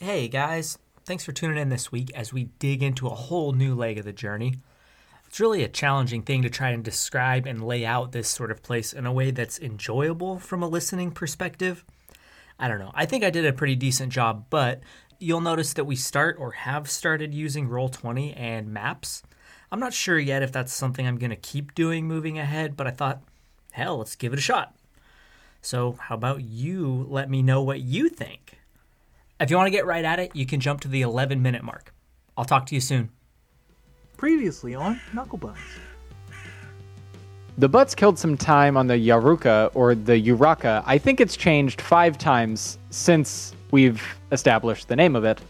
Hey guys, thanks for tuning in this week as we dig into a whole new leg of the journey. It's really a challenging thing to try and describe and lay out this sort of place in a way that's enjoyable from a listening perspective. I don't know. I think I did a pretty decent job, but you'll notice that we start or have started using Roll20 and maps. I'm not sure yet if that's something I'm going to keep doing moving ahead, but I thought, hell, let's give it a shot. So, how about you let me know what you think? If you want to get right at it, you can jump to the 11 minute mark. I'll talk to you soon. Previously on Knucklebones. The Butts killed some time on the Yaruka or the Uraka. I think it's changed five times since we've established the name of it.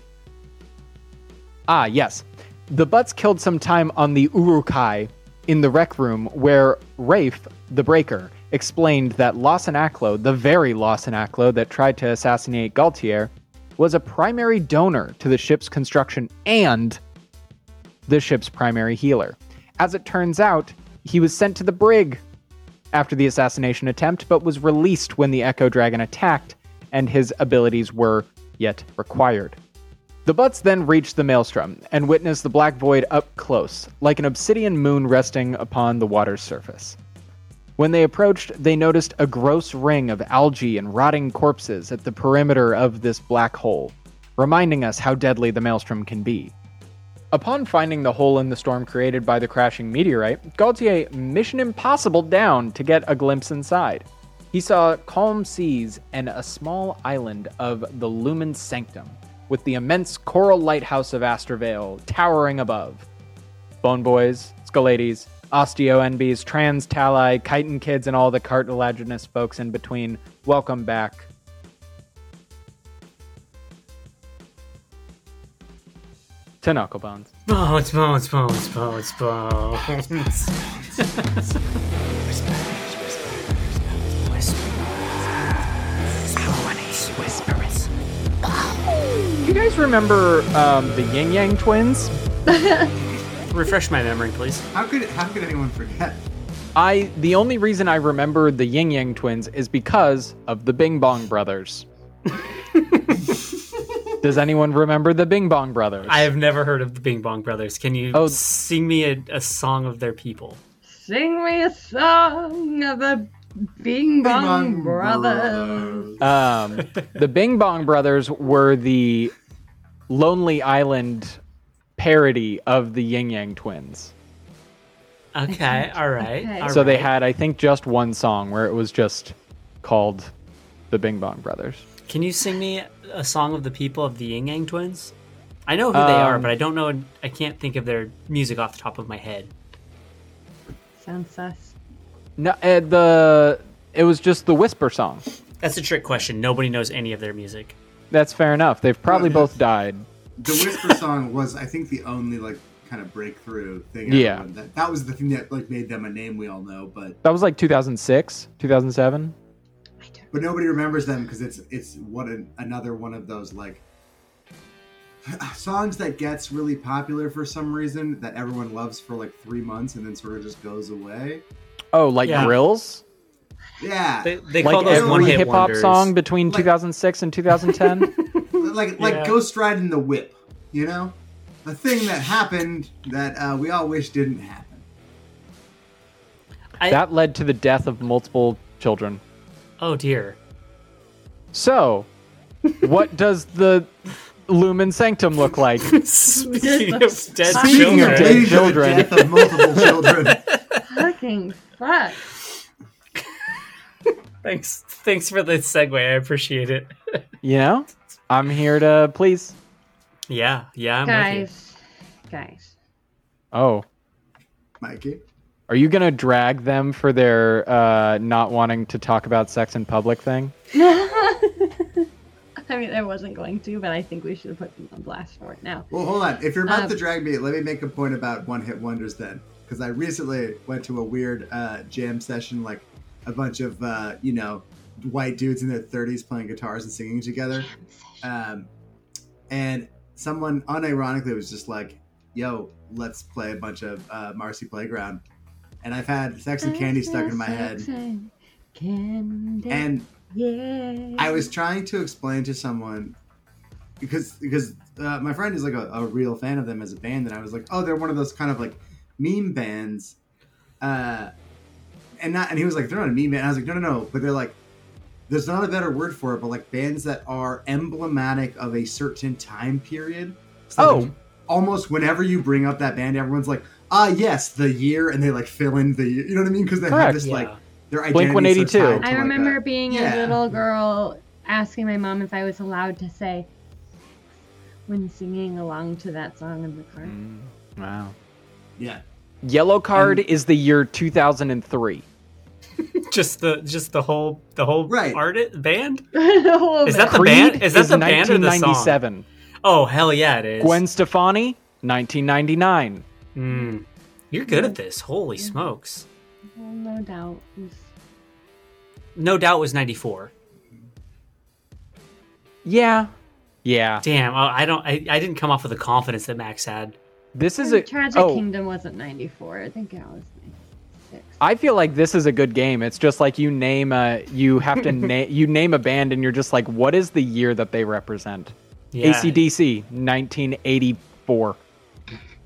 Ah, yes. The Butts killed some time on the Urukai in the rec room where Rafe, the Breaker, explained that Lawson Acklow, the very Lawson Acklow that tried to assassinate Galtier, was a primary donor to the ship's construction and the ship's primary healer. As it turns out, he was sent to the brig after the assassination attempt, but was released when the Echo Dragon attacked, and his abilities were yet required. The Butts then reached the Maelstrom and witnessed the Black Void up close, like an obsidian moon resting upon the water's surface. When they approached, they noticed a gross ring of algae and rotting corpses at the perimeter of this black hole, reminding us how deadly the Maelstrom can be. Upon finding the hole in the storm created by the crashing meteorite, Gaultier mission impossible down to get a glimpse inside. He saw calm seas and a small island of the Lumen Sanctum, with the immense coral lighthouse of Astervale towering above. Bone Boys, Scalades, Osteo NBs, Trans Tali, Chitin Kids, and all the cartilaginous folks in between, welcome back. To Knucklebones. Bones, bones, bones, bones, bones. You guys remember um, the Yin Yang twins? Refresh my memory, please. How could how could anyone forget? I the only reason I remember the Ying Yang twins is because of the Bing Bong brothers. Does anyone remember the Bing Bong brothers? I have never heard of the Bing Bong Brothers. Can you Oh. sing me a, a song of their people? Sing me a song of the Bing Bong, Bong Brothers. Um, the Bing Bong brothers were the Lonely Island parody of the Yin Yang twins. Okay, all right. Okay. all so they right. had, I think, just one song where it was just called the Bing Bong brothers. Can you sing me a song of the people of the Yin Yang Twins? I know who they are, Um, but I don't know. I can't think of their music off the top of my head. Sounds sus. No, uh, the it was just the Whisper song. That's a trick question. Nobody knows any of their music. That's fair enough. They've probably yeah. both died. The Whisper song was, I think, the only like kind of breakthrough thing. Yeah. That, that was the thing that like made them a name we all know, but That was like 2006, 2007. but nobody remembers them because it's it's what an, another one of those like songs that gets really popular for some reason that everyone loves for like three months and then sort of just goes away. Oh, like Yeah. Grills? Yeah, They, they call Like those every one hip hop wonders. song between Like- 2006 and 2010? like like Yeah. Ghost Riding the Whip, you know, a thing that happened that uh, we all wish didn't happen. I, that led to the death of multiple children. oh dear. So, what does the Lumen Sanctum look like? Speaking of dead Speaking of children, dead Leading the children. death of multiple children. Fucking fuck. thanks, thanks for the segue. I appreciate it. You know? I'm here to please. Yeah, yeah, I'm guys. Guys. Oh. Mikey, Are you going to drag them for their uh, not wanting to talk about sex in public thing? I mean, I wasn't going to, but I think we should put them on blast for it now. well, hold on. If you're about Um, to drag me, let me make a point about one hit wonders then, because I recently went to a weird uh, jam session, like a bunch of uh, you know white dudes in their 30s playing guitars and singing together, um, and someone unironically was just like, "Yo, let's play a bunch of uh, Marcy Playground," and I've had Sex and Candy stuck in my head, Candy. and yeah. I was trying to explain to someone because because uh, my friend is like a, a real fan of them as a band, and I was like, oh, they're one of those kind of like meme bands, uh, and not and he was like, they're not a meme band. I was like, no, no, no, but they're like. There's not a better word for it, but like bands that are emblematic of a certain time period. So Oh. like, almost whenever you bring up that band, everyone's like, ah, yes, the year, and they like fill in the, year. you know what I mean? Because they Correct. have this Yeah. like their Blink identity is so 182. tied to, I like, remember that. being Yeah. a little girl asking my mom if I was allowed to say when singing along to that song in the car. Wow. Yeah. Yellowcard is the year 2003. Just the just the whole the whole Right. art band. The whole Is that the Creed band? Is that the band or the song? 1997. Oh hell yeah, it is. Gwen Stefani, 1999. Mm. You're good at this. Holy smokes! Well, no doubt. No doubt was ninety four. Yeah. Yeah. Damn, oh, I don't. I, I didn't come off with the confidence that Max had. This is a Tragic oh, Kingdom wasn't 94. I think it was 96. I feel like this is a good game. It's just like you name a you have to name you name a band and you're just like what is the year that they represent? Yeah. ACDC 1984.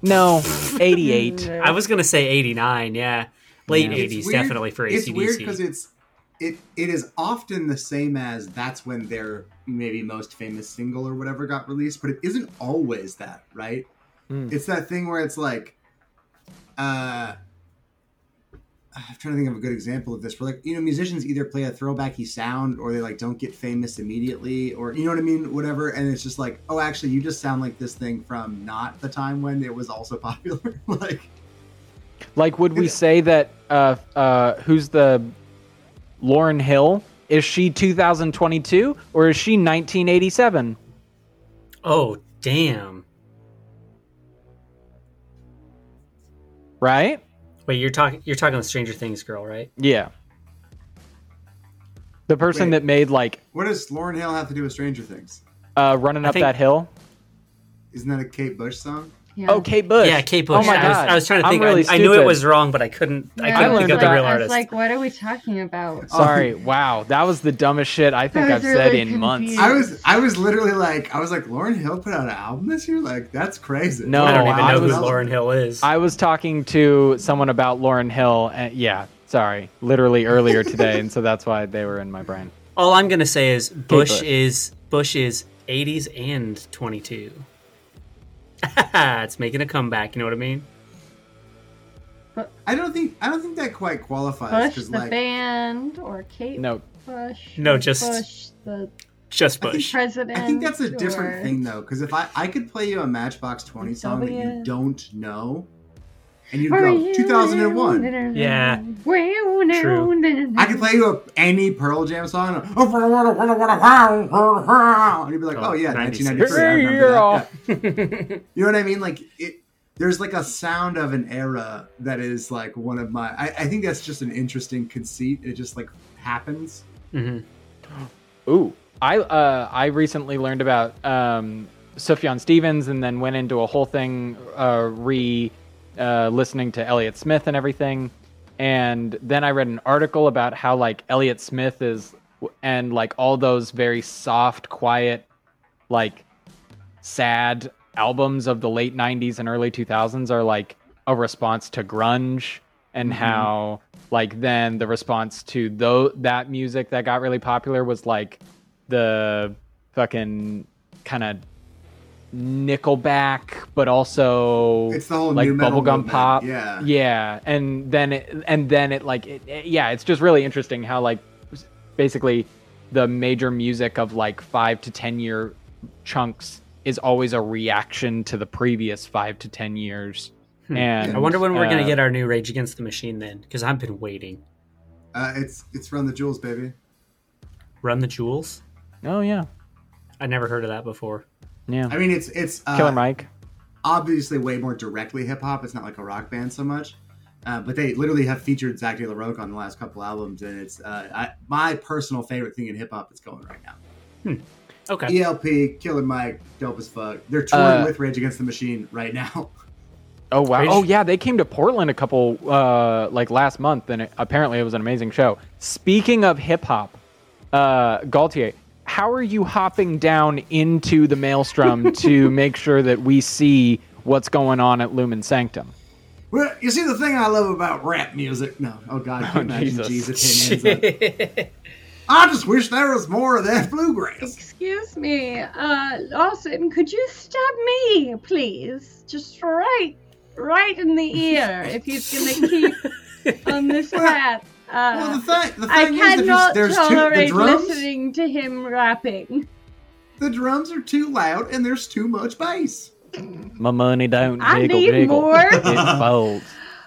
No, 88. I was gonna say eighty nine. Yeah, late Yeah. eighties definitely for ACDC. It's weird because it's it it is often the same as that's when their maybe most famous single or whatever got released, but it isn't always that, right? Hmm. It's that thing where it's like, uh, I'm trying to think of a good example of this. Where like you know musicians either play a throwbacky sound or they like don't get famous immediately, or you know what I mean, whatever. And it's just like, oh, actually, you just sound like this thing from not the time when it was also popular, like. Like would we say that uh uh who's the Lauryn Hill? Is she 2022 or is she 1987? oh damn! Right? Wait, you're talking you're talking the Stranger Things girl, right? Yeah. The person Wait. that made like What does Lauryn Hill have to do with Stranger Things? uh running I up think- that hill. Isn't that a Kate Bush song? Yeah. Oh, Kate Bush. Yeah, Kate Bush. Oh my I, was, god. I was trying to I'm think. really I, I knew it was wrong, but I couldn't. I couldn't I think learned of the that. real I was artist. like, what are we talking about? Sorry. Wow, that was the dumbest shit I think I I've was said really in months. I was I was literally like I was like Lauryn Hill put out an album this year like that's crazy. No, I don't even I know was- who Lauryn Hill is. I was talking to someone about Lauryn Hill, and yeah, sorry, literally earlier today, and so that's why they were in my brain. All I'm gonna say is Bush, Bush. is Bush is 80s and 22. it's making a comeback. You know what I mean? I don't think I don't think that quite qualifies Bush because the like band or Kate No, Bush? No, just- Bush the Just I think Bush. president. I think that's a different thing though because if I I could play you a Matchbox Twenty song that you don't know, and you'd go 2001. Yeah. True. I could play you a, any Pearl Jam song, and you'd be like, Oh, "Oh yeah, 96. 1993." I. Yeah. You know what I mean? Like it. There's like a sound of an era that is like one of my. I, I think that's just an interesting conceit. It just like happens. hmm Ooh, I uh, I recently learned about um, Sufjan Stevens, and then went into a whole thing uh, re uh, listening to Elliott Smith and everything, and then I read an article about how like Elliott Smith is, and like all those very soft, quiet, like sad albums of the late '90s and early 2000s are like a response to grunge, and how like then the response to though that music that got really popular was like the fucking kind of Nickelback, but also It's the whole like bubblegum pop. yeah. yeah, and then it, and then it like it, it- yeah, it's just really interesting how like basically the major music of like five to ten year chunks is always a reaction to the previous five to ten years. And I wonder when we're gonna uh, get our new Rage Against the Machine then, because I've been waiting. Uh, it's it's Run the Jewels, baby. Run the Jewels. Oh yeah, I never heard of that before. Yeah. I mean, it's it's uh, Killer Mike. obviously way more directly hip hop. It's not like a rock band so much. Uh, but they literally have featured Zach De La Rocha on the last couple albums, and it's uh, I, my personal favorite thing in hip hop that's going right now. Okay. El-P, Killer Mike, dope as fuck. They're touring Uh, with Rage Against the Machine right now. Oh wow! Rage- Oh yeah, they came to Portland a couple uh like last month, and it, apparently it was an amazing show. Speaking of hip hop, uh, Gaultier, how are you hopping down into the maelstrom to make sure that we see what's going on at Lumen Sanctum? Well, you see, the thing I love about rap music. No, oh god, can you imagine Jesus. G's opinions. I just wish there was more of that bluegrass. Excuse me, uh, Lawson, could you stab me, please? Just right, right in the ear, if he's gonna keep on this path. Well, Uh, the thing, I thing is, that cannot there's, there's two, the tolerate drums. listening to him rapping. The drums are too loud, and there's too much bass. My money don't I jiggle need jiggle. more. It folds.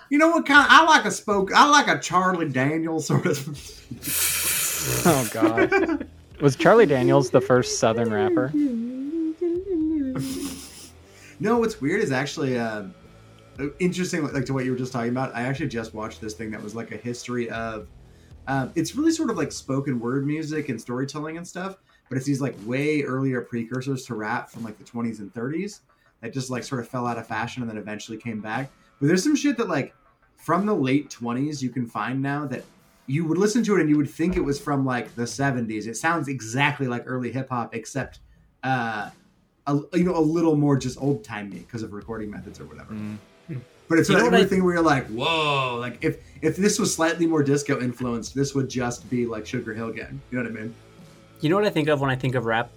You know what kind? I like a spoke. I like a Charlie Daniels sort of. Oh god. Was Charlie Daniels the first Southern rapper? No, what's weird is actually uh, interesting. Like to what you were just talking about. I actually just watched this thing that was like a history of. Um, it's really sort of like spoken word music and storytelling and stuff, but it's these like way earlier precursors to rap from like the 20s and 30s that just like sort of fell out of fashion and then eventually came back. But there's some shit that like from the late 20s you can find now that you would listen to it and you would think it was from like the 70s. It sounds exactly like early hip hop, except uh, a, you know a little more just old timey because of recording methods or whatever. But it's You know not what I- everything where you're like, whoa! Like if if this was slightly more disco influenced, this would just be like Sugar Hill Gang. You know what I mean? You know what I think of when I think of rap?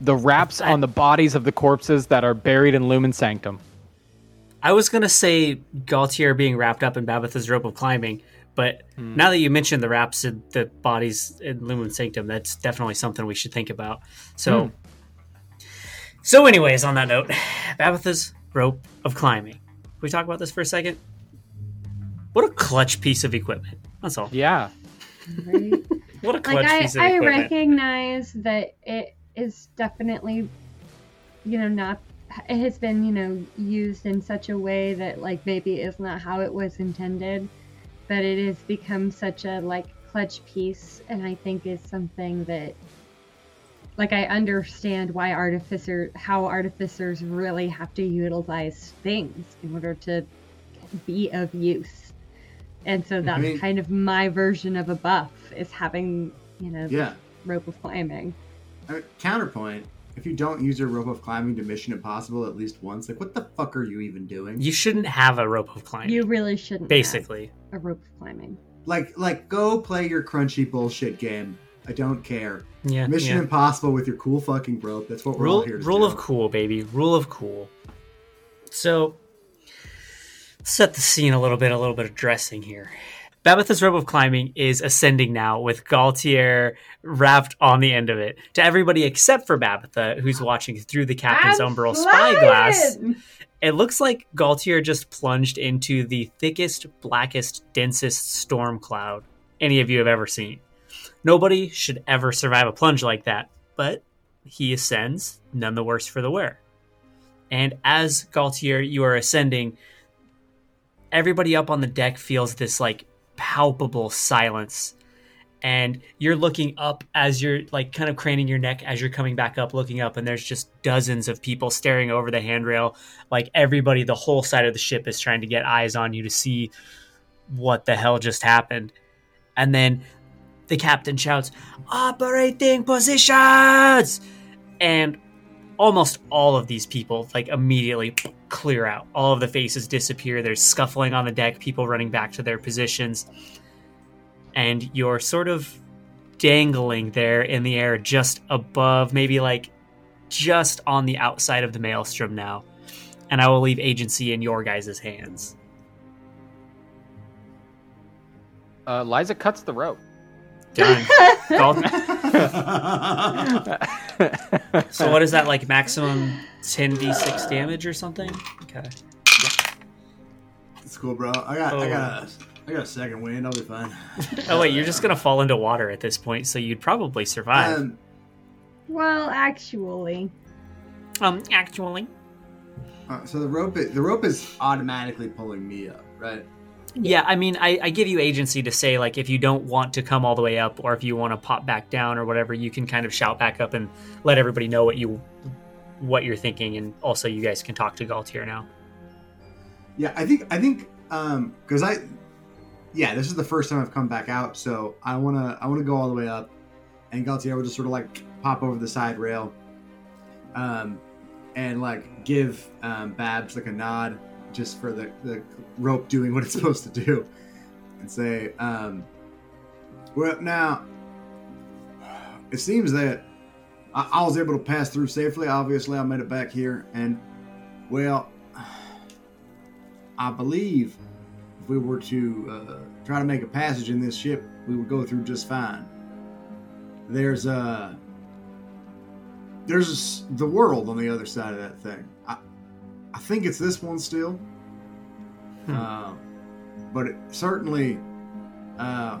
The raps on the bodies of the corpses that are buried in Lumen Sanctum. I was gonna say Gaultier being wrapped up in Babatha's rope of climbing, but hmm. now that you mentioned the wraps in the bodies in Lumen Sanctum, that's definitely something we should think about. So, hmm. so anyways, on that note, Babatha's rope of climbing. Can we talk about this for a second? What a clutch piece of equipment. That's all. Yeah. Right? What a clutch like I, piece of I equipment. recognize that it is definitely you know not it has been you know used in such a way that like maybe is not how it was intended but it has become such a like clutch piece and i think is something that like i understand why artificer how artificers really have to utilize things in order to be of use and so that's mean- mm-hmm. kind of my version of a buff is having you know Yeah. rope of climbing I mean, counterpoint: If you don't use your rope of climbing to Mission Impossible at least once, like what the fuck are you even doing? You shouldn't have a rope of climbing. you really shouldn't have basically. a rope of climbing Like like go play your crunchy bullshit game. I don't care. Yeah. Mission yeah. Impossible with your cool fucking rope. That's what we're all here to rule do. Rule of cool baby rule of cool so set the scene a little bit a little bit of dressing here Babatha's rope of climbing is ascending now with Galtier wrapped on the end of it. To everybody except for Babatha, who's watching through the captain's I'm umbral spyglass. It looks like Galtier just plunged into the thickest, blackest, densest storm cloud any of you have ever seen. Nobody should ever survive a plunge like that, but he ascends, none the worse for the wear. And as Galtier, you are ascending, everybody up on the deck feels this like palpable silence. And you're looking up as you're like kind of craning your neck as you're coming back up, looking up, and there's just dozens of people staring over the handrail. Like everybody, the whole side of the ship is trying to get eyes on you to see what the hell just happened. And then the captain shouts, Operating positions! And almost all of these people, like, immediately clear out. All of the faces disappear. There's scuffling on the deck, people running back to their positions. And you're sort of dangling there in the air just above, maybe like just on the outside of the maelstrom now. And I will leave agency in your guys' hands. Uh, Liza cuts the rope. Done. So what is that like maximum 10d6 damage or something? Okay. It's cool, bro. I got I Oh. got a I got a second wind. I'll be fine. Oh wait, you're just gonna fall into water at this point, so you'd probably survive. Um, well actually Um, actually. uh, so the rope the rope is automatically pulling me up, right? Yeah, I mean, I, I give you agency to say like if you don't want to come all the way up, or if you want to pop back down or whatever, you can kind of shout back up and let everybody know what you what you're thinking, and also you guys can talk to Galtier now. Yeah, I think I think um because I yeah this is the first time I've come back out, so I wanna I wanna go all the way up, and Galtier will just sort of like pop over the side rail, um, and like give um, Babs like a nod just for the, the rope doing what it's supposed to do, and say, um, "Well, now it seems that I, I was able to pass through safely. Obviously, I made it back here, and well, I believe if we were to uh, try to make a passage in this ship, we would go through just fine. There's uh there's the world on the other side of that thing. I I think it's this one still, Hmm. uh, but it, certainly uh,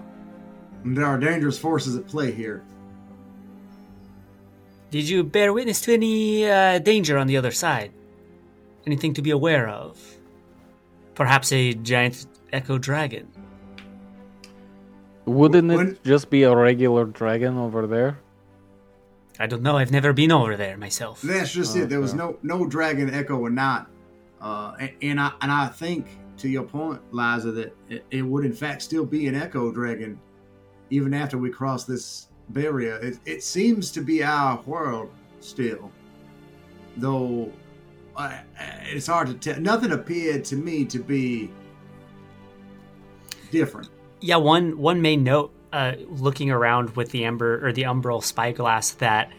there are dangerous forces at play here. Did you bear witness to any uh, danger on the other side? Anything to be aware of? Perhaps a giant echo dragon? Wouldn't When- it just be a regular dragon over there? I don't know. I've never been over there myself. That's just Oh, it. There was okay. no no dragon echo or not, uh, and, and I and I think to your point, Liza, that it, it would in fact still be an echo dragon, even after we cross this barrier. It, it seems to be our world still, though. Uh, it's hard to tell. Nothing appeared to me to be different. Yeah, one one main note, uh, looking around with the ember or the umbral spyglass that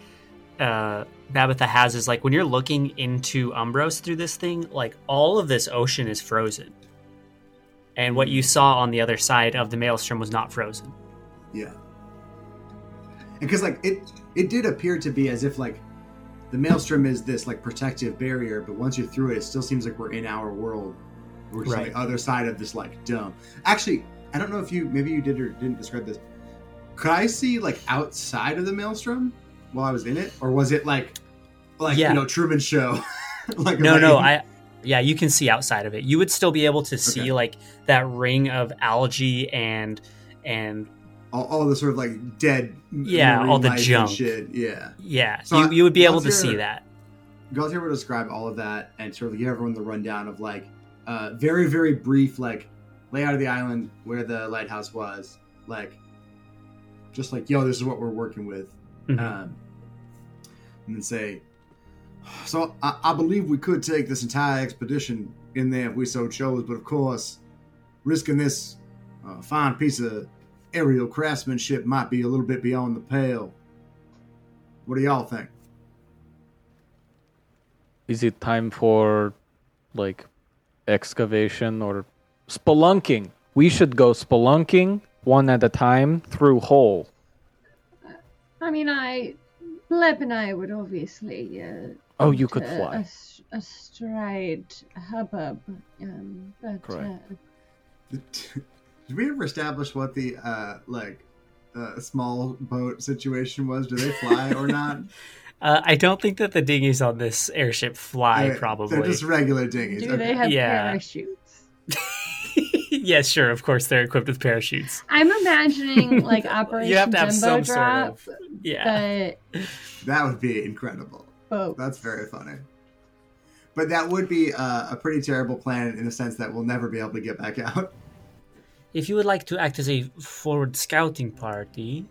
uh, Babitha has is like when you're looking into Umbros through this thing, like all of this ocean is frozen, and what you saw on the other side of the maelstrom was not frozen. Yeah. Because like it it did appear to be as if like the maelstrom is this like protective barrier, but once you're through it, it still seems like we're in our world. We're just on the other side of this like dome. Actually, I don't know if you maybe you did or didn't describe this. Could I see like outside of the maelstrom while I was in it, or was it like like Yeah. you know Truman Show? like No, no, I yeah, you can see outside of it. You would still be able to see Okay. like that ring of algae and and all, all the sort of like dead Yeah, all the junk. shit. Yeah. yeah, So you I- you would be able to see that. Galtier will describe all of that and sort of give everyone the rundown of like uh, very very brief like layout of the island where the lighthouse was like just like yo this is what we're working with. Mhm. um, and then say so I, I believe we could take this entire expedition in there if we so chose but of course risking this uh, fine piece of aerial craftsmanship might be a little bit beyond the pale. What do y'all think? Is it time for like excavation or spelunking? We should go spelunking one at a time through hole. I mean, I, Lep and I would obviously. Uh, Oh, you could a- fly. A, s- a stride hubbub, um, but Correct. uh, Did we ever establish what the uh like uh, small boat situation was? Do they fly or not? Uh, I don't think that the dinghies on this airship fly. They're- probably. They're just regular dinghies. do okay. they have Yeah. parachutes? yes, sure. Of course, they're equipped with parachutes. I'm imagining like Operation You have to have Dumbo some sort Drop, of yeah. but that would be incredible. Oh. That's very funny. But that would be uh, a pretty terrible plan in the sense that we'll never be able to get back out. If you would like to act as a forward scouting party,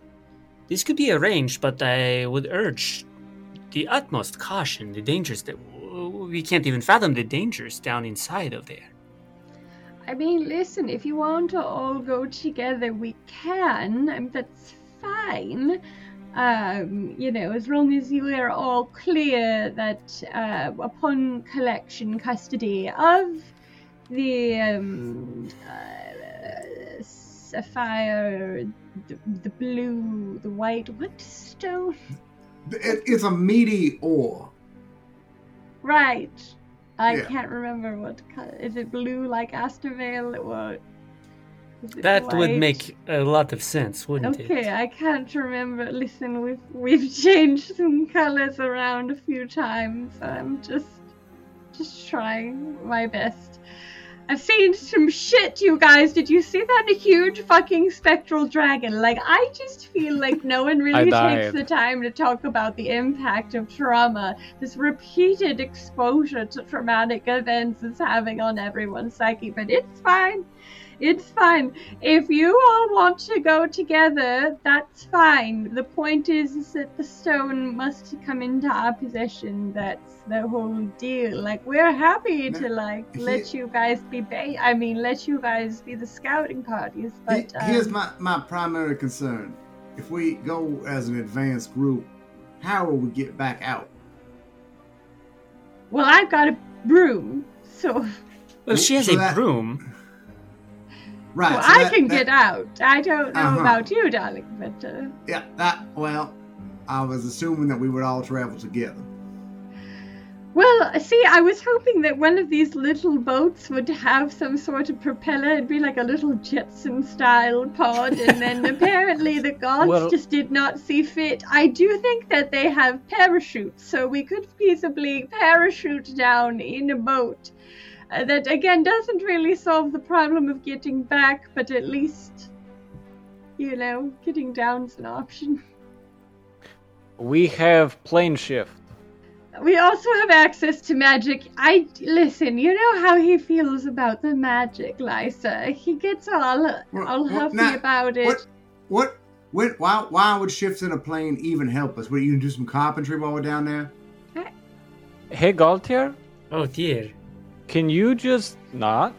this could be arranged, but I would urge the utmost caution. The dangers that we can't even fathom the dangers down inside of there. I mean, listen, if you want to all go together, we can. I mean, that's fine. Um, you know, as long as you are all clear that uh, upon collection custody of the um, uh, sapphire, the, the blue, the white, what stone? It, it's a meaty ore. Right. I Yeah. can't remember what color. Is it blue like Astervale or? is it That would make a lot of sense, wouldn't Okay, it? Okay, I can't remember. Listen, we've we've changed some colors around a few times. I'm just just trying my best. I've seen some shit, you guys. Did you see that huge fucking spectral dragon? Like, I just feel like no one really takes the time to talk about the impact of trauma, this repeated exposure to traumatic events is having on everyone's psyche. But it's fine. It's fine. If you all want to go together, that's fine. The point is, is that the stone must come into our possession. That's the whole deal. Like we're happy to like he- let you guys be ba- I mean, let you guys be the scouting parties. But He- Here's um, my, my primary concern. If we go as an advanced group, how will we get back out? well, I've got a broom, so Well, she has So a that- broom. Right. well, so I that- can that- get out. I don't know Uh-huh. about you, darling, but uh, Yeah, that, well, I was assuming that we would all travel together. Well, see, I was hoping that one of these little boats would have some sort of propeller. It'd be like a little Jetson style pod, and then apparently the gods Well- just did not see fit. I do think that they have parachutes, so we could feasibly parachute down in a boat. Uh, that again doesn't really solve the problem of getting back, but at least, you know, getting down's an option. We have plane shift. We also have access to magic. I listen. You know how he feels about the magic, Lysa. He gets all Well, all well, huffy now, about it. What? What? When, why? Why would shifts in a plane even help us? Would you do some carpentry while we're down there? Hey, Galtier, Oh dear. Can you just not?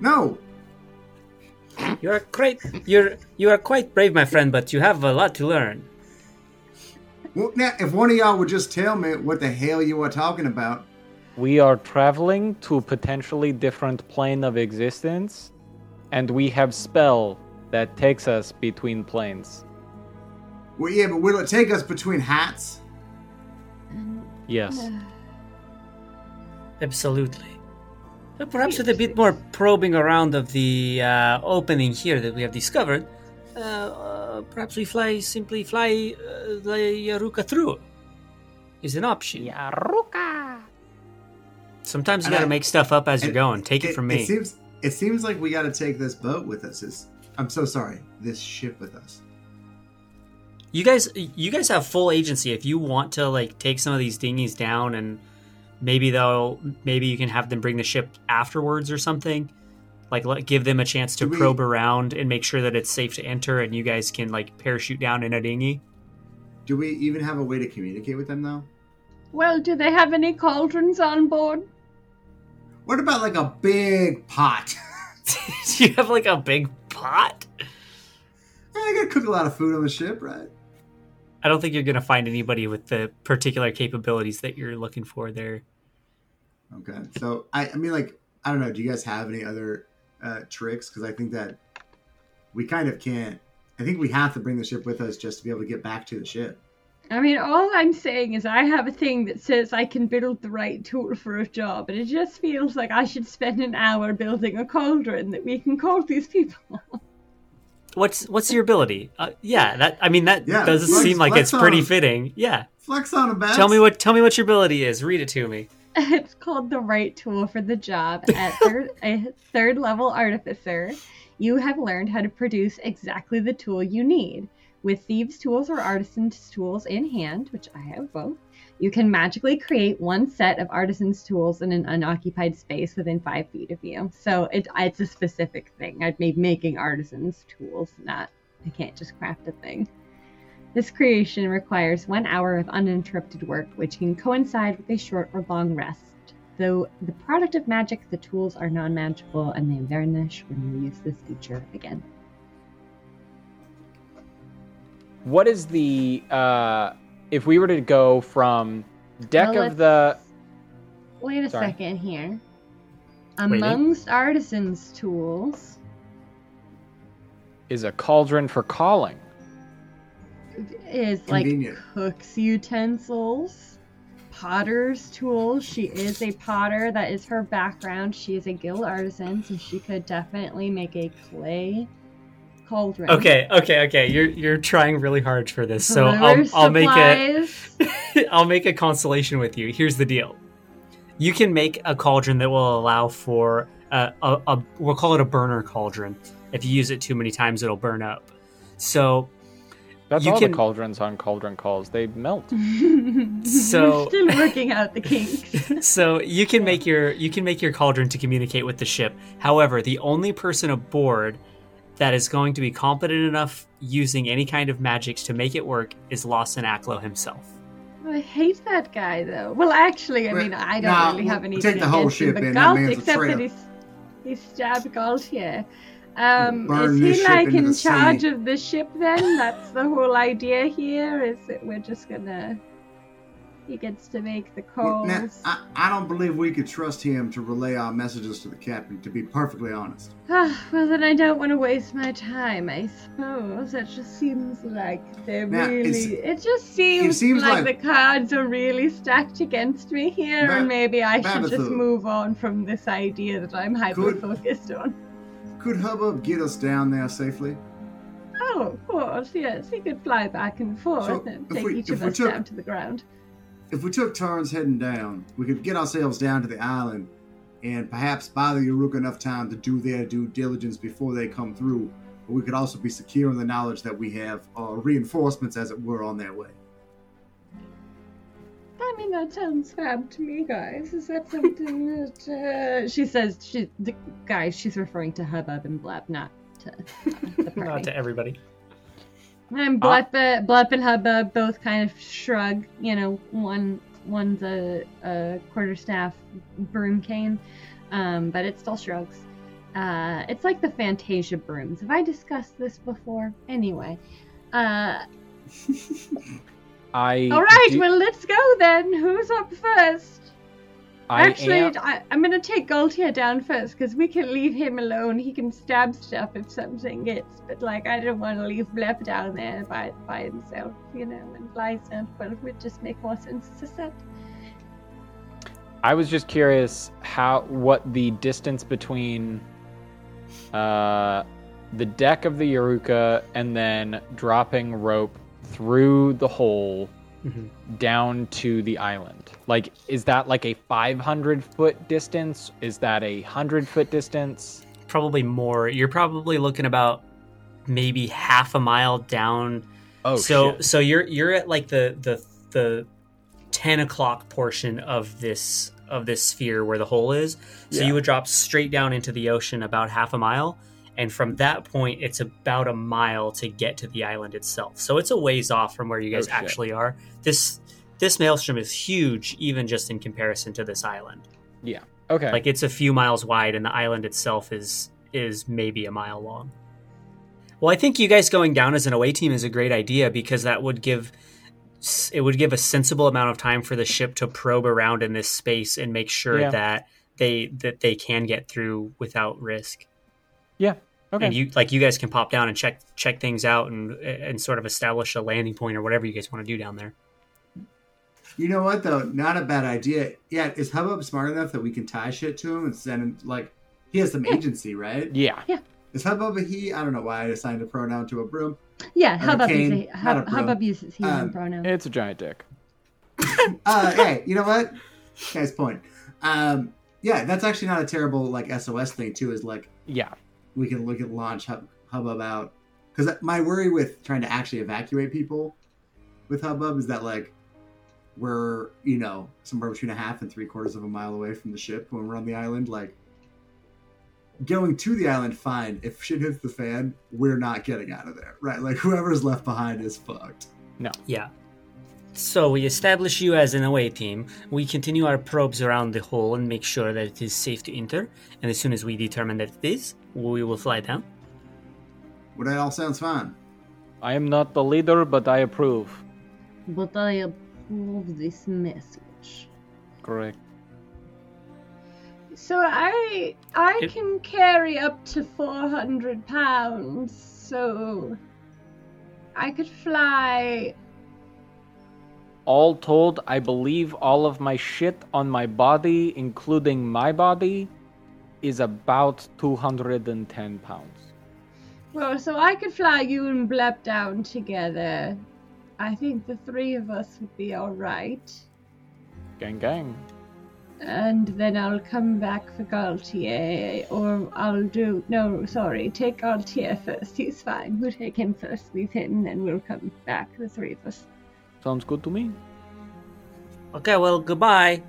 No. You are quite you're you are quite brave, my friend, but you have a lot to learn. Well, now, if one of y'all would just tell me what the hell you are talking about, We are traveling to a potentially different plane of existence, and we have spell that takes us between planes. well, yeah, but will it take us between hats? Yes. Uh, Absolutely. But Perhaps with a bit more probing around of the uh, opening here that we have discovered, uh, uh, perhaps we fly simply fly uh, the Yaruka through. Is an option. Yaruka. Sometimes you And gotta I- make stuff up as you're going. Take it, from me. It seems. It seems like we got to take this boat with us. It's, I'm so sorry. This ship with us. You guys, you guys have full agency. If you want to, like, take some of these dinghies down, and maybe they'll, maybe you can have them bring the ship afterwards or something. Like, let, give them a chance to we- probe around and make sure that it's safe to enter, and you guys can like parachute down in a dinghy. Do we even have a way to communicate with them though? well, do they have any cauldrons on board? What about like a big pot? Do you have like a big pot? I gotta cook a lot of food on the ship, right? I don't think you're gonna find anybody with the particular capabilities that you're looking for there. Okay. So I, I mean, like, I don't know. Do you guys have any other uh, tricks? Because I think that we kind of can't. I think we have to bring the ship with us just to be able to get back to the ship. I mean, all I'm saying is I have a thing that says I can build the right tool for a job, and it just feels like I should spend an hour building a cauldron that we can call these people. What's what's your ability? Uh, yeah, that I mean that Yeah, does flex- seem like it's pretty on. fitting. Yeah, Flex on a bat. tell me what tell me what your ability is. Read it to me. it's called the right tool for the job. At third, a third level artificer, you have learned how to produce exactly the tool you need. With thieves' tools or artisans' tools in hand, which I have both, you can magically create one set of artisans' tools in an unoccupied space within five feet of you. So it, it's a specific thing. I'd be making artisans' tools, not I can't just craft a thing. This creation requires one hour of uninterrupted work, which can coincide with a short or long rest. Though the product of magic, the tools are non magical and they vanish when you use this feature again. What is the uh if we were to go from deck Well, of the Wait a Sorry. second here. Waiting. Amongst artisans' tools is a cauldron for calling. Is like cook's utensils, potter's tools. She is a potter. That is her background. She is a guild artisan, so she could definitely make a clay cauldron. Okay, okay, okay. You're you're trying really hard for this, so I'll Deliver I'll make a supplies. I'll make a consolation with you. Here's the deal: you can make a cauldron that will allow for a, a, a we'll call it a burner cauldron. If you use it too many times, it'll burn up. So That's You all can- the cauldrons on cauldron calls. They melt. So- still working out the kinks. So you can make your you can make your cauldron to communicate with the ship. However, the only person aboard that is going to be competent enough using any kind of magics to make it work is Lawson Acklow himself. Oh, I hate that guy though. Well, actually, I Well, mean, I don't nah, really we'll have anything take the whole against him, ship but in, that Galt, man's a except that traitor. he's he stabbed Gaultier. Um, is he like in charge sea. of the ship then? That's the whole idea here. Is that we're just gonna he gets to make the calls. now, I, I don't believe we could trust him to relay our messages to the captain, to be perfectly honest. Well, then I don't want to waste my time, I suppose. It just seems like they're Now, really. It just seems, seems like, like- the cards are really stacked against me here, Ba- and maybe I should just move on from this idea that I'm hyper focused on. Could Hubbub get us down there safely? Oh, of course, yes. He could fly back and forth So, and take we- each of us took- down to the ground. If we took turns heading down, we could get ourselves down to the island and perhaps buy the Uruk enough time to do their due diligence before they come through. But we could also be secure in the knowledge that we have uh, reinforcements, as it were, on their way. I mean, that sounds fab to me, guys. Is that something that uh, she says? She, the guys, she's referring to Hubbub and Blab, not to uh, the party. Not to everybody. And blab, uh, Blep and Hubbub both kind of shrug. You know, one one's a, a quarterstaff broom cane, um, but it still shrugs. Uh, it's like the Fantasia brooms. Have I discussed this before? Anyway. Uh, I. all right, do- well, let's go then. Who's up first? I Actually, am- I, I'm gonna take Gaultier down first because we can leave him alone. He can stab stuff if something gets, but like I don't want to leave Blep down there by by himself, you know. And Lysa, well, it would just make more sense to set. I was just curious how what the distance between uh, the deck of the Yoruka and then dropping rope through the hole Mhm. down to the island. Like, is that like a 500 foot distance? Is that a 100 foot distance? Probably more. You're probably looking about maybe half a mile down Oh, so shit. so you're you're at like the the the ten o'clock portion of this of this sphere where the hole is. So Yeah. you would drop straight down into the ocean about half a mile, and from that point it's about a mile to get to the island itself. So it's a ways off from where you guys Oh, shit. actually are. This this maelstrom is huge, even just in comparison to this island. Yeah. Okay. Like it's a few miles wide, and the island itself is is maybe a mile long. Well, I think you guys going down as an away team is a great idea because that would give it would give a sensible amount of time for the ship to probe around in this space and make sure Yeah. that they that they can get through without risk. Yeah. Okay. And you like you guys can pop down and check check things out and and sort of establish a landing point or whatever you guys want to do down there. You know what though? Not a bad idea. Yeah, is Hubbub smart enough that we can tie shit to him and send him like he has some agency, right? yeah. Yeah. Is Hubbub a he? I don't know why I assigned a pronoun to a broom. Yeah, Or Hubbub, cane, uses, not a Hub, broom. Hubbub uses he him Um, pronoun. It's a giant dick. Uh, hey, you know what? Guy's point. Um, yeah, that's actually not a terrible like SOS thing too. Is like Yeah. We can look at launch Hub, Hubbub out because my worry with trying to actually evacuate people with Hubbub is that like we're you know somewhere between a half and three quarters of a mile away from the ship when we're on the island. Like going to the island, fine. If shit hits the fan, we're not getting out of there, right? Like whoever's left behind is fucked. No. Yeah. So we establish you as an away team. We continue our probes around the hole and make sure that it is safe to enter. And as soon as we determine that it is, we will fly down. Well, that all sounds fine. I am not the leader, but I approve. But I approve this message. Correct. So I I It- can carry up to four hundred pounds. So I could fly. All told, I believe all of my shit on my body, including my body, is about 210 pounds. Well, so I could fly you and Blep down together. I think the three of us would be all right. Gang, gang. and then I'll come back for Gaultier, or I'll do. No, sorry, take Gaultier first. He's fine. We'll take him first. Leave him, and then we'll come back, the three of us. Sounds good to me. Okay, well, goodbye.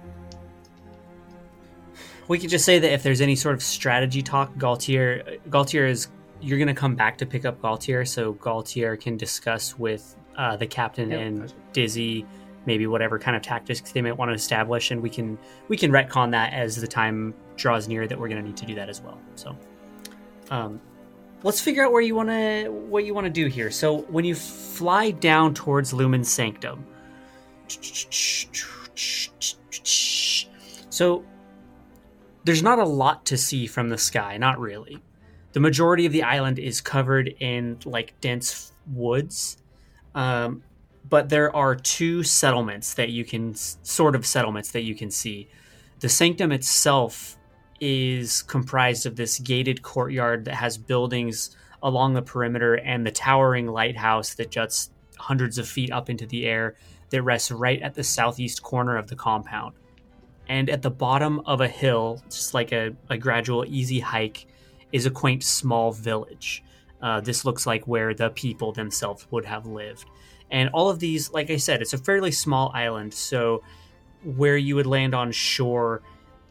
We could just say that if there's any sort of strategy talk, Galtier, Galtier is you're gonna come back to pick up Galtier, so Galtier can discuss with uh, the captain Yep. and Dizzy maybe whatever kind of tactics they might want to establish, and we can we can retcon that as the time draws near that we're gonna need to do that as well. So, um, let's figure out where you want to what you want to do here. So when you fly down towards Lumen's Sanctum. So there's not a lot to see from the sky, not really. The majority of the island is covered in like dense woods. Um, but there are two settlements that you can sort of settlements that you can see. The sanctum itself is comprised of this gated courtyard that has buildings along the perimeter and the towering lighthouse that juts hundreds of feet up into the air that rests right at the southeast corner of the compound. And at the bottom of a hill, just like a, a gradual, easy hike, is a quaint small village. Uh, this looks like where the people themselves would have lived. And all of these, like I said, it's a fairly small island. So where you would land on shore,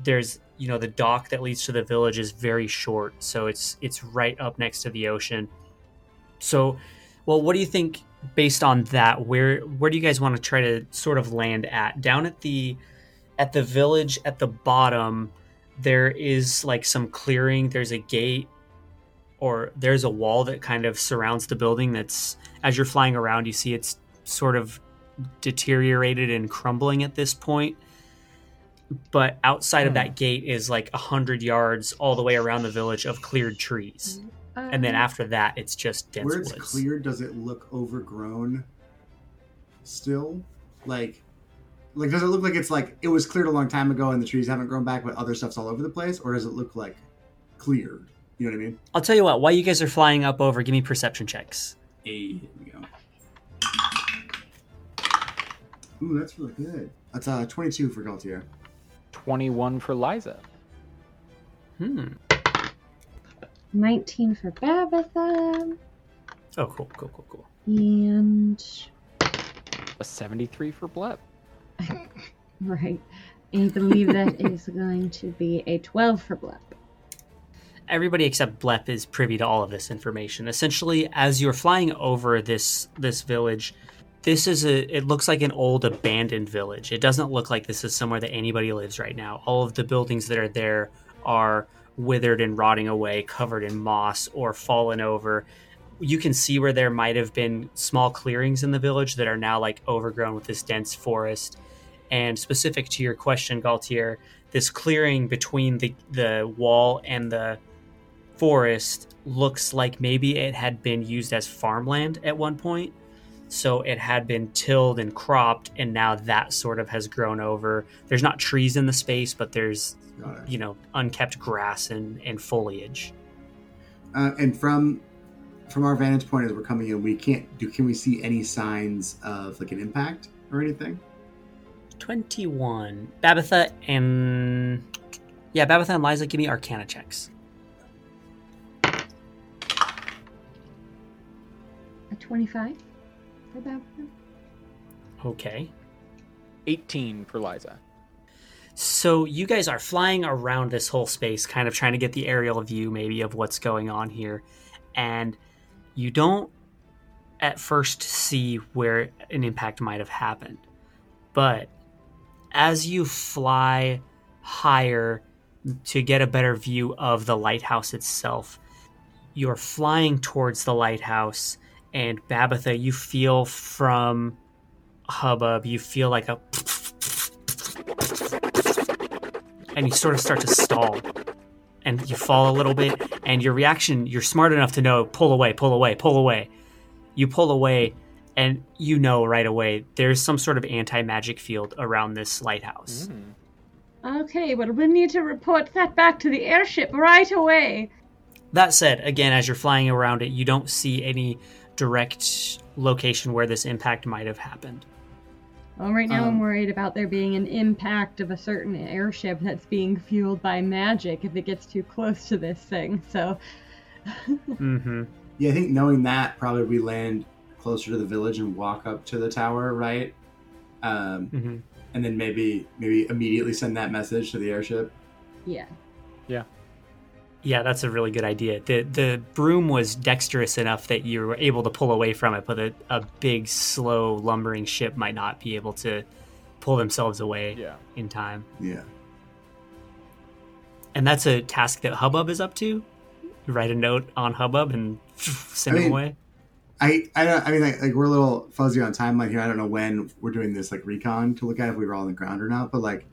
there's you know the dock that leads to the village is very short, so it's it's right up next to the ocean. So, well, what do you think based on that? Where where do you guys want to try to sort of land at? Down at the at the village at the bottom, there is like some clearing. There's a gate, or there's a wall that kind of surrounds the building. That's as you're flying around, you see it's sort of deteriorated and crumbling at this point. But outside of that gate is like a hundred yards all the way around the village of cleared trees, and then Um, after that, it's just dense Where it's woods. cleared, does it look overgrown still? Like, like does it look like it's like it was cleared a long time ago and the trees haven't grown back, but other stuff's all over the place, or does it look like cleared? You know what I mean? I'll tell you what. While you guys are flying up over, give me perception checks. Hey, here we go. Ooh, that's really good. That's uh 22 for Galtier. 21 for Liza. Hmm. 19 for Babitha, Oh, cool, cool, cool, cool. and A 73 for Blep. right, I believe that is going to be a 12 for Blep. everybody except Blep is privy to all of this information. Essentially, as you're flying over this this village, this is a it looks like an old abandoned village. It doesn't look like this is somewhere that anybody lives right now. All of the buildings that are there are withered and rotting away, covered in moss or fallen over. You can see where there might have been small clearings in the village that are now like overgrown with this dense forest. And specific to your question, Galtier, this clearing between the the wall and the forest looks like maybe it had been used as farmland at one point. So it had been tilled and cropped, and now that sort of has grown over. There's not trees in the space, but there's, you know, unkept grass and, and foliage. Uh, and from from our vantage point as we're coming in, we can't do. Can we see any signs of like an impact or anything? 21. Babitha and. Yeah, Babitha and Liza, give me arcana checks. A 25 for Babitha. Okay. 18 for Liza. So you guys are flying around this whole space, kind of trying to get the aerial view, maybe, of what's going on here, and you don't at first see where an impact might have happened. But as you fly higher to get a better view of the lighthouse itself, you're flying towards the lighthouse, and Babitha, you feel from Hubbub, you feel like a and you sort of start to stall and you fall a little bit and your reaction you're smart enough to know pull away pull away pull away. You pull away and you know right away there's some sort of anti-magic field around this lighthouse Okay, well, we need to report that back to the airship right away. that said again as you're flying around it you don't see any direct location where this impact might have happened Well, right now I'm Um, worried about there being an impact of a certain airship that's being fueled by magic if it gets too close to this thing. So, Mm-hmm. Yeah, I think knowing that probably we land closer to the village and walk up to the tower, right? Um, Mm-hmm. and then maybe maybe immediately send that message to the airship. yeah. Yeah, Yeah, that's a really good idea. The the broom was dexterous enough that you were able to pull away from it, but a, a big, slow, lumbering ship might not be able to pull themselves away Yeah. in time. Yeah. And that's a task that Hubbub is up to. Write a note on Hubbub and send I him away. I I don't. I mean, like, like we're a little fuzzy on timeline here. I don't know when we're doing this like recon to look at if we were all on the ground or not. But like,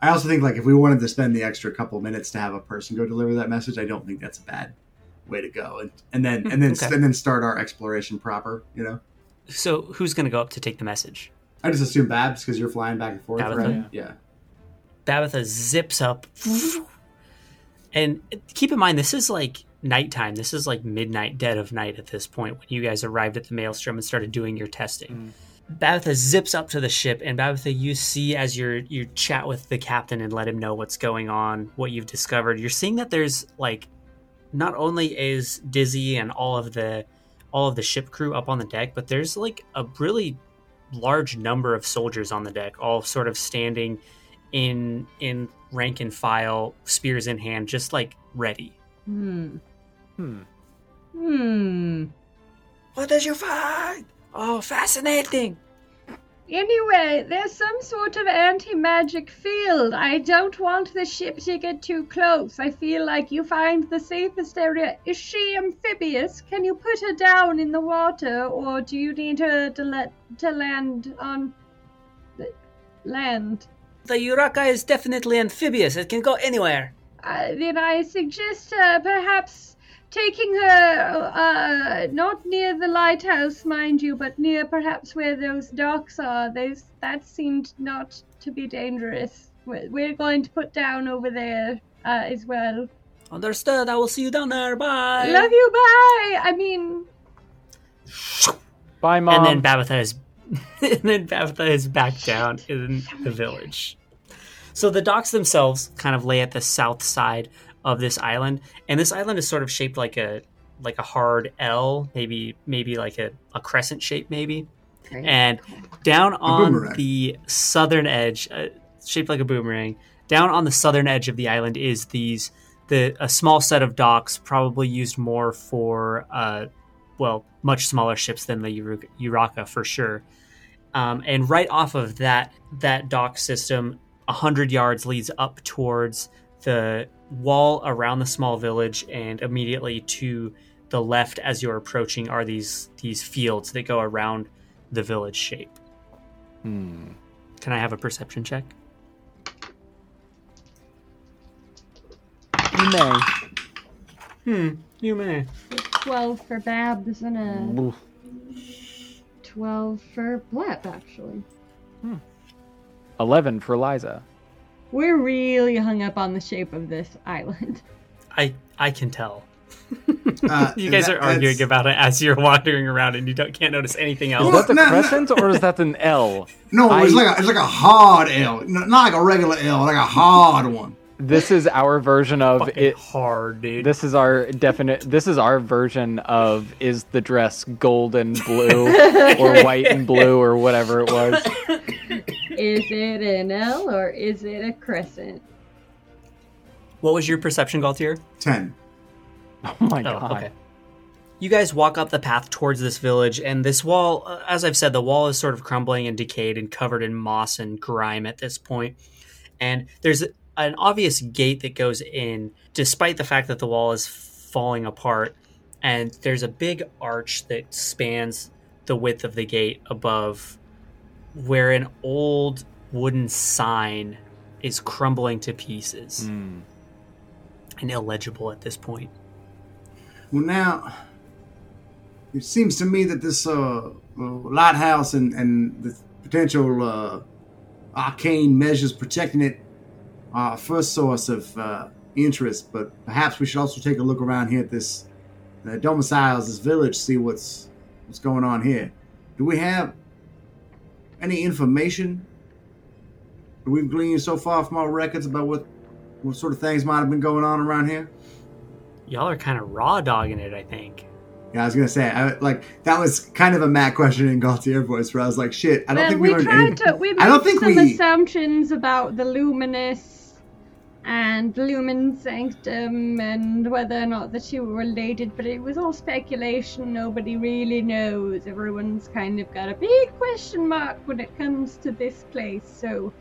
I also think like if we wanted to spend the extra couple minutes to have a person go deliver that message, I don't think that's a bad way to go. And and then hmm, and then Okay. and then start our exploration proper. You know, So who's going to go up to take the message? I just assume Babs because you're flying back and forth, Tabitha? right? Yeah. Tabitha zips up. And keep in mind, this is like nighttime. This is like midnight, dead of night at this point when you guys arrived at the Maelstrom and started doing your testing. Babitha zips up to the ship, and Babitha, you see as you're you chat with the captain and let him know what's going on, what you've discovered. You're seeing that there's like not only is Dizzy and all of the all of the ship crew up on the deck, but there's like a really large number of soldiers on the deck, all sort of standing in in rank and file, spears in hand, just like ready. Hmm. Hmm. Hmm. What did you find? Oh, fascinating! Anyway, there's some sort of anti magic field. I don't want the ship to get too close. I feel like you find the safest area. Is she amphibious? Can you put her down in the water, or do you need her to let to land on the land? The Uraka is definitely amphibious. It can go anywhere. Uh, then I suggest uh, perhaps taking her uh, not near the lighthouse, mind you, but near perhaps where those docks are. Those that seemed not to be dangerous. We're, we're going to put down over there uh, as well. Understood. I will see you down there. Bye. Love you. Bye. I mean, Bye, mom. and then Babitha is, and then Babitha is back down in the village. So the docks themselves kind of lay at the south side of this island, and this island is sort of shaped like a like a hard L, maybe maybe like a, a crescent shape, maybe. And down on the southern edge, uh, shaped like a boomerang, down on the southern edge of the island is these the a small set of docks, probably used more for uh, well, much smaller ships than the Uru- Uraka for sure. Um, and right off of that that dock system, a hundred yards leads up towards the wall around the small village, and immediately to the left as you're approaching are these these fields that go around the village shape. Hmm. Can I have a perception check? You may. Hmm, you may. 12 for Babs and a Oof. 12 for Blep, actually. Eleven for Liza. We're really hung up on the shape of this island. I I can tell. Uh, You guys that- are arguing that's- about it as you're wandering around, and you don't can't notice anything else. Is that the no, no. crescent or is that an L? No, it's like a, it's like a hard L, N- not like a regular L, like a hard one. This is our version of Fucking it. hard, dude. This is our definite. This is our version of is the dress gold and blue or white and blue or whatever it was. Is it an L or is it a crescent? what was your perception, Galtier? Ten. Oh my Oh, god. okay. You guys walk up the path towards this village, and this wall, uh, as I've said, the wall is sort of crumbling and decayed and covered in moss and grime at this point. And there's an obvious gate that goes in, despite the fact that the wall is falling apart. And there's a big arch that spans the width of the gate above, where an old wooden sign is crumbling to pieces Hmm. and illegible at this point. Well, now it seems to me that this uh, uh, lighthouse and and the potential uh, arcane measures protecting it are our first source of uh, interest. But perhaps we should also take a look around here at this uh, domiciles, this village, see what's what's going on here. Do we have any information that we've gleaned so far from our records about what what sort of things might have been going on around here? Y'all are kind of raw dogging it, I think. Yeah, I was gonna say, I, like that was kind of a Matt question in Gaultier voice, where I was like, "Shit, I don't well, think we, we learned tried anything." to. We made I don't think some we- assumptions about the luminous and lumen sanctum and whether or not the two were related, but it was all speculation. Nobody really knows. Everyone's kind of got a big question mark when it comes to this place. So.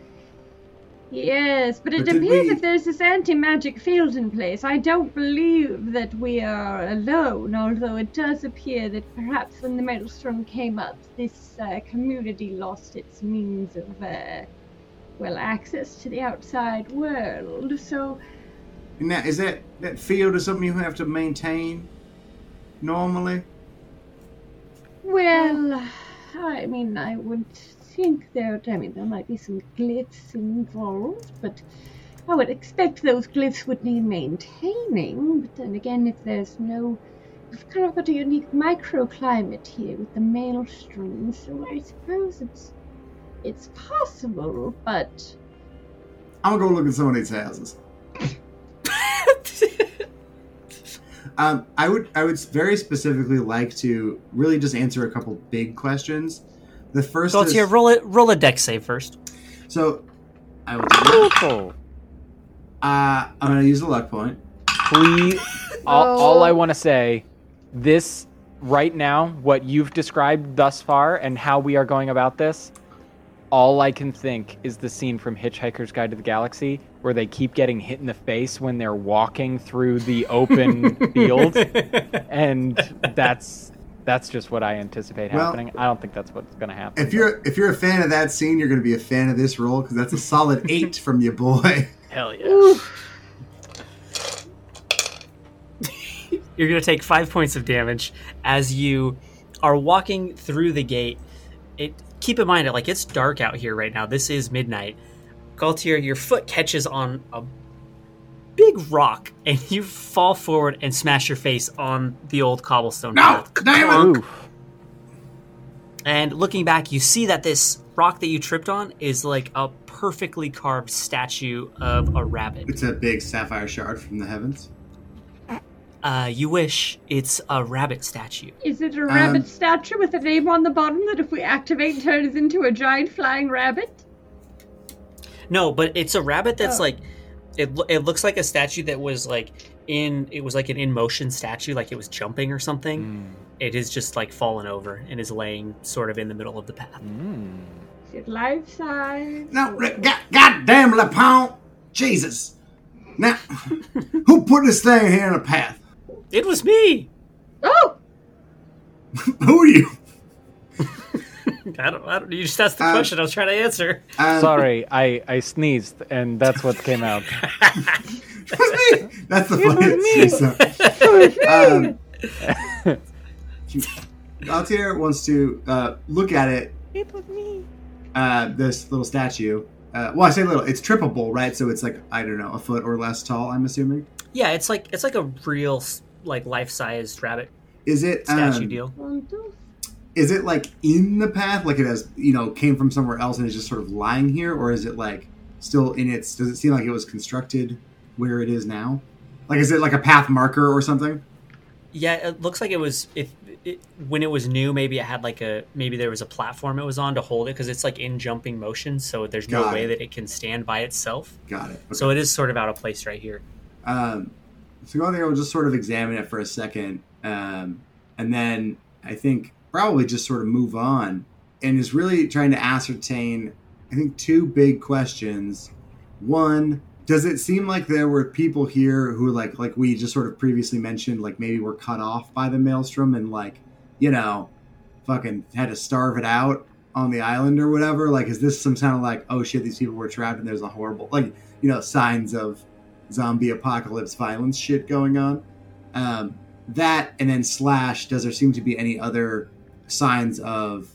Yes, but it But did appears we- if there's this anti-magic field in place, I don't believe that we are alone. Although it does appear that perhaps when the maelstrom came up, this uh, community lost its means of, uh, well, access to the outside world. So Now, is that that field is something you have to maintain normally? Well, I mean, I wouldn't think there. I mean, there might be some glyphs involved, but I would expect those glyphs would need maintaining. But then again, if there's no, we've kind of got a unique microclimate here with the maelstrom, so I suppose it's it's possible. But I'm gonna go look at some of these houses. Um, I would I would very specifically like to really just answer a couple big questions. The first So let's is here, roll it. Roll a deck save first. so I will do that. Beautiful. Uh, I'm gonna use the luck point. Please, all, all Oh. I want to say, this right now, what you've described thus far, and how we are going about this, all I can think is the scene from Hitchhiker's Guide to the Galaxy, where they keep getting hit in the face when they're walking through the open field, and that's that's just what I anticipate Well- happening. I don't think that's what's going to happen. If you're if you're a fan of that scene, you're gonna be a fan of this roll because that's a solid eight from your boy. Hell yeah. You're going to take five points of damage as you are walking through the gate. It keep in mind, like it's dark out here right now. This is midnight. Galtier, your foot catches on a big rock, and you fall forward and smash your face on the old cobblestone No, path. damn it! And looking back, you see that this rock that you tripped on is like a perfectly carved statue of a rabbit. It's a big sapphire shard from the heavens. Uh, you wish it's a rabbit statue. is it a rabbit Um, statue with a name on the bottom that if we activate turns into a giant flying rabbit? No, but it's a rabbit that's Oh. like it. It looks like a statue that was like in. It was like an in motion statue, like it was jumping or something. Mm. It is just like fallen over and is laying sort of in the middle of the path. Mm. Is it life size? No, God, goddamn LePont! Jesus! Now, who put this thing here in the path? It was me. Oh! Who are you? I don't. I don't you just asked the Um, question. I was trying to answer. Um, Sorry, I, I sneezed, and that's what came out. It was me. That's the funniest thing. Um, Gautier wants to uh, look at it. It was me. Uh, this little statue. Uh, well, I say little. It's trippable, right? So it's like I don't know, a foot or less tall. I'm assuming. Yeah, it's like it's like a real like life sized rabbit Is it statue um, deal. Is it like in the path, like it has, you know, came from somewhere else and is just sort of lying here, or is it like still in its? Does it seem like it was constructed where it is now? Like, is it like a path marker or something? Yeah, it looks like it was if it, when it was new. Maybe it had like a maybe there was a platform it was on to hold it because it's like in jumping motion, so there's no Got way it. that it can stand by itself. Got it. Okay. So it is sort of out of place right here. Um, so Gautier will just sort of examine it for a second, um, and then I think probably just sort of move on, and is really trying to ascertain. I think two big questions. One, does it seem like there were people here who like like we just sort of previously mentioned like maybe were cut off by the maelstrom and like you know fucking had to starve it out on the island or whatever like is this some kind of like oh shit these people were trapped and there's a horrible like you know signs of zombie apocalypse violence shit going on um that and then slash does there seem to be any other signs of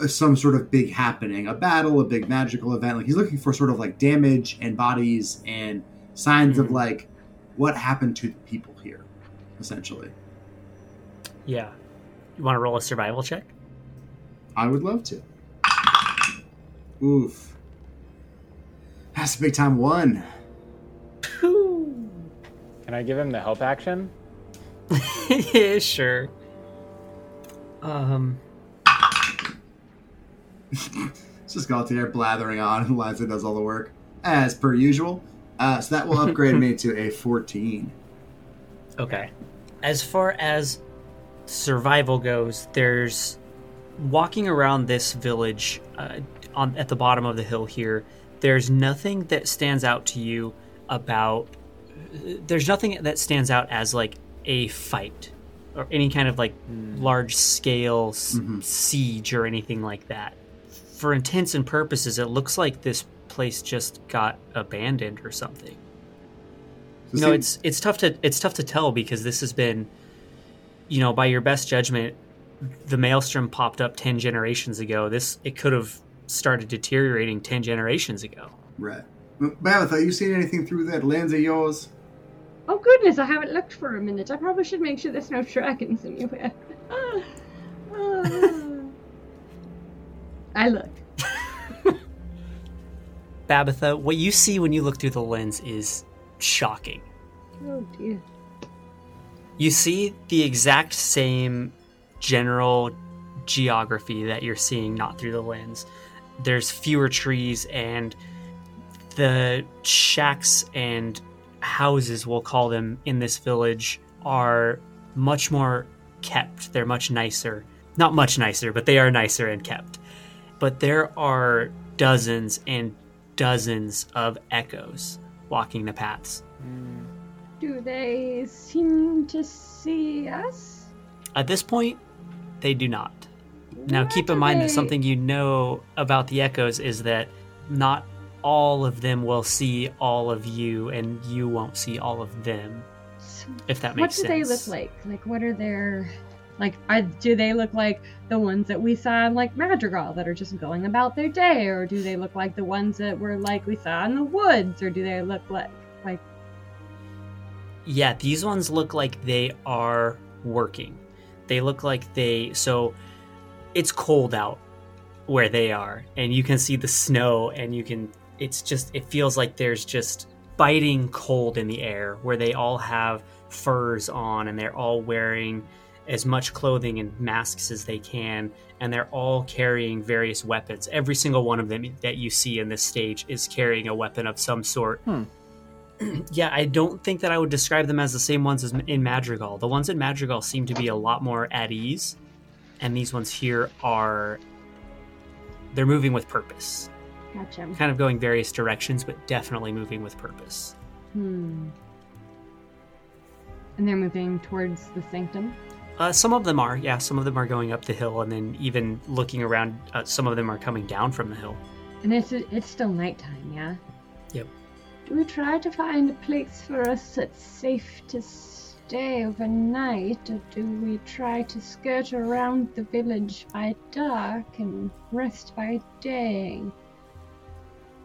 uh, some sort of big happening, a battle, a big magical event. Like he's looking for sort of like damage and bodies and signs of Mhm. like what happened to the people here, essentially. Yeah. You want to roll a survival check? I would love to. Oof. That's a big time one. Can I give him the help action? yeah, sure. Um, It's just Galtier blathering on, and Liza does all the work as per usual. Uh, so that will upgrade me to a 14. Okay. As far as survival goes, there's walking around this village uh, on at the bottom of the hill here. There's nothing that stands out to you about. There's nothing that stands out as like a fight or any kind of like large scale s- mm-hmm. siege or anything like that. For intents and purposes, it looks like this place just got abandoned or something. So No, see- it's it's tough to it's tough to tell because this has been, you know, by your best judgment, the maelstrom popped up ten generations ago. This it could have started deteriorating ten generations ago. Right. Babbitt, have you seen anything through that lens of yours? Oh goodness, I haven't looked for a minute. I probably should make sure there's no dragons anywhere. Ah, ah. I look. Babitha, what you see when you look through the lens is shocking. Oh dear. You see the exact same general geography that you're seeing not through the lens. There's fewer trees and the shacks and houses, we'll call them, in this village are much more kept. They're much nicer. Not much nicer, but they are nicer and kept. But there are dozens and dozens of echoes walking the paths. Do they seem to see us? At this point, they do not. Now, keep in mind that something you know about the echoes is that not all of them will see all of you, and you won't see all of them. If that makes sense. what do sense. they look like? Like, what are their like? Are, do they look like the ones that we saw in like Madrigal that are just going about their day, or do they look like the ones that were like we saw in the woods, or do they look like like Yeah, these ones look like they are working. They look like they so it's cold out where they are and you can see the snow and you can it's just it feels like there's just biting cold in the air where they all have furs on and they're all wearing as much clothing and masks as they can and they're all carrying various weapons. Every single one of them that you see in this stage is carrying a weapon of some sort hmm. yeah, I don't think that I would describe them as the same ones as in Madrigal. The ones in Madrigal seem to be a lot more at ease, and these ones here are they're moving with purpose. Gotcha? Kind of going various directions, but definitely moving with purpose. Hmm. And they're moving towards the sanctum. Uh, some of them are, yeah, some of them are going up the hill, and then even looking around, uh, some of them are coming down from the hill. And it's it's still nighttime, yeah. Yep. Do we try to find a place for us that's safe to stay overnight, or do we try to skirt around the village by dark and rest by day?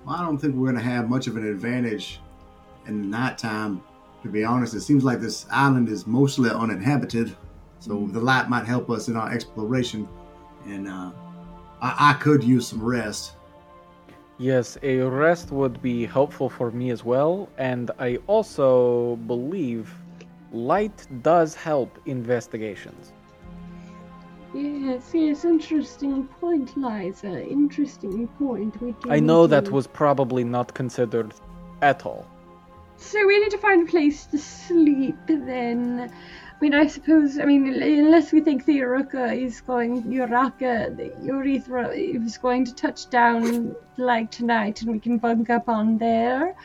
I don't think we're going to have much of an advantage in the nighttime. To be honest, it seems like this island is mostly uninhabited, so the light might help us in our exploration. And uh, I-, I could use some rest. Yes, a rest would be helpful for me as well, and I also believe light does help investigations. Yes, yes, interesting point, Liza. Interesting point. We do I know need that to- was probably not considered at all. So we need to find a place to sleep then. I mean, I suppose, I mean, unless we think the Uruka is going, Uraka, the Urethra is going to touch down like tonight and we can bunk up on there.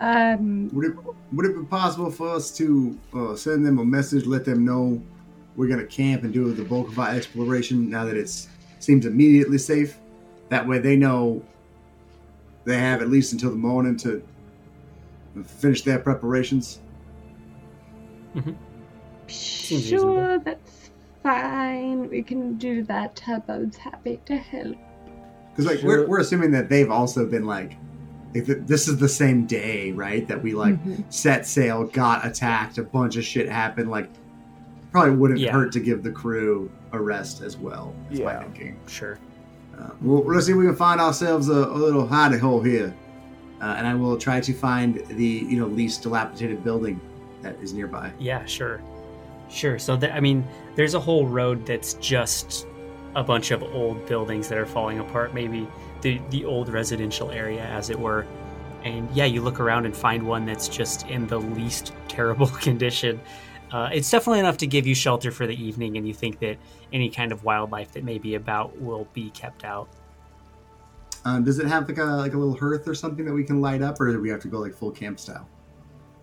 Um, Would it would it be possible for us to uh, send them a message, let them know we're going to camp and do the bulk of our exploration now that it seems immediately safe? That way they know they have at least until the morning to finish their preparations. Seems sure, that's fine. We can do that. Tubbo's happy to help. Because like Sure. we're, we're assuming that they've also been like, like th- this is the same day, right? That we like Mhm. set sail, got attacked, a bunch of shit happened. Like, probably wouldn't Yeah. hurt to give the crew a rest as well. Is my Yeah. thinking. Sure. Uh, well, let's see if we can find ourselves a, a little hidey hole here, uh, and I will try to find the you know least dilapidated building that is nearby. Yeah, sure. Sure. So, there, I mean, there's a whole road that's just a bunch of old buildings that are falling apart, maybe the, the old residential area, as it were. And yeah, you look around and find one that's just in the least terrible condition. Uh, it's definitely enough to give you shelter for the evening, and you think that any kind of wildlife that may be about will be kept out. Um, does it have like a like a little hearth or something that we can light up, or do we have to go like full camp style?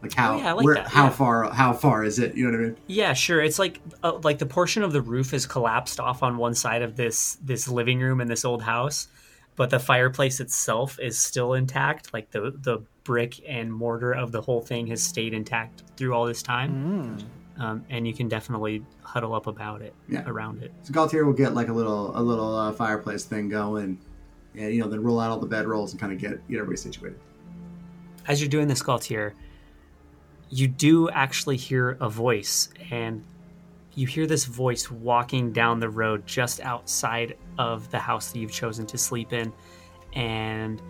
Like how Oh, yeah, I like where, that, how yeah. far how far is it? You know what I mean? Yeah, sure. It's like uh, like the portion of the roof is collapsed off on one side of this this living room in this old house, but the fireplace itself is still intact. Like the the brick and mortar of the whole thing has stayed intact through all this time, um, and you can definitely huddle up about it Yeah. around it. So Galtier will get like a little a little uh, fireplace thing going, and you know then roll out all the bed rolls and kind of get get everybody situated. As you're doing this, Galtier, you do actually hear a voice, and you hear this voice walking down the road just outside of the house that you've chosen to sleep in. And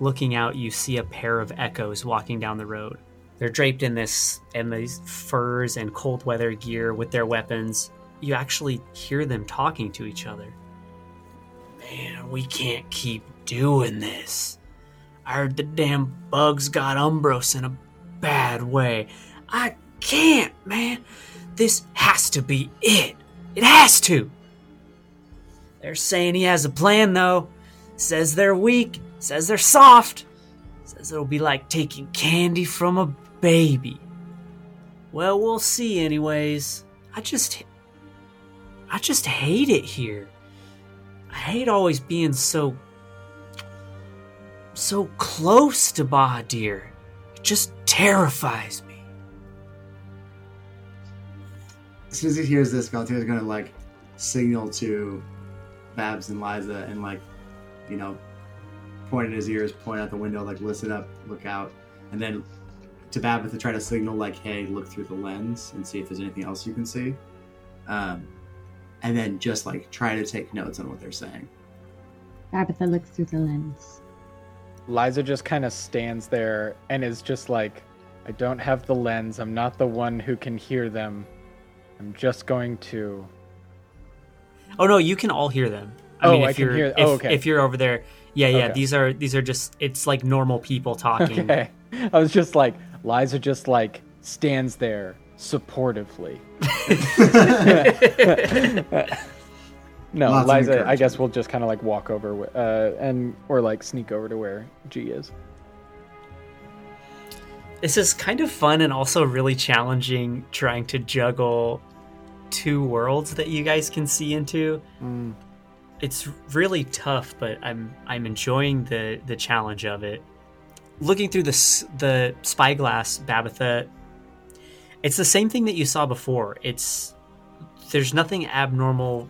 looking out, you see a pair of echoes walking down the road. They're draped in this in these furs and cold weather gear with their weapons. You actually hear them talking to each other. Man, we can't keep doing this. I heard the damn bugs got Umbros in a bad way. I can't, man. This has to be it. It has to. They're saying he has a plan, though. Says they're weak. Says they're soft. Says it'll be like taking candy from a baby. Well, we'll see, anyways. I just. I just hate it here. I hate always being so so close to Bahadir. It just terrifies me. As soon as he hears this, Galtier's gonna like signal to Babs and Liza and like, you know, point in his ears, point out the window, like listen up, look out, and then to Babbitt to try to signal like, hey, look through the lens and see if there's anything else you can see, um, and then just like try to take notes on what they're saying. Tabitha looks through the lens. Liza just kind of stands there and is just like, I don't have the lens. I'm not the one who can hear them. I'm just going to. Oh no, you can all hear them. I Oh, mean, if I can you're hear- if, oh, okay. if you're over there, yeah, yeah. Okay. These are these are just it's like normal people talking. Okay. I was just like, Liza just like stands there supportively. no, Lots Liza, I guess we'll just kind of like walk over wi- uh, and or like sneak over to where G is. This is kind of fun and also really challenging trying to juggle two worlds that you guys can see into. Mm. It's really tough, but I'm I'm enjoying the the challenge of it. Looking through the the spyglass, Babitha, it's the same thing that you saw before. It's there's nothing abnormal,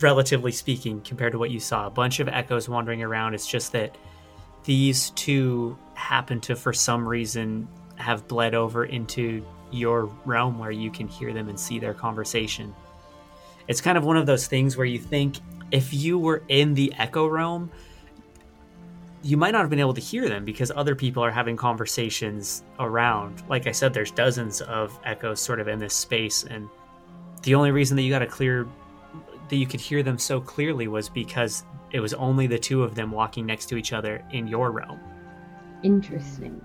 relatively speaking, compared to what you saw. A bunch of echoes wandering around. It's just that these two happen to, for some reason, have bled over into your realm where you can hear them and see their conversation. It's kind of one of those things where you think if you were in the echo realm, you might not have been able to hear them because other people are having conversations around. Like I said, there's dozens of echoes sort of in this space, and the only reason that you got a clear that you could hear them so clearly was because it was only the two of them walking next to each other in your realm. Interesting.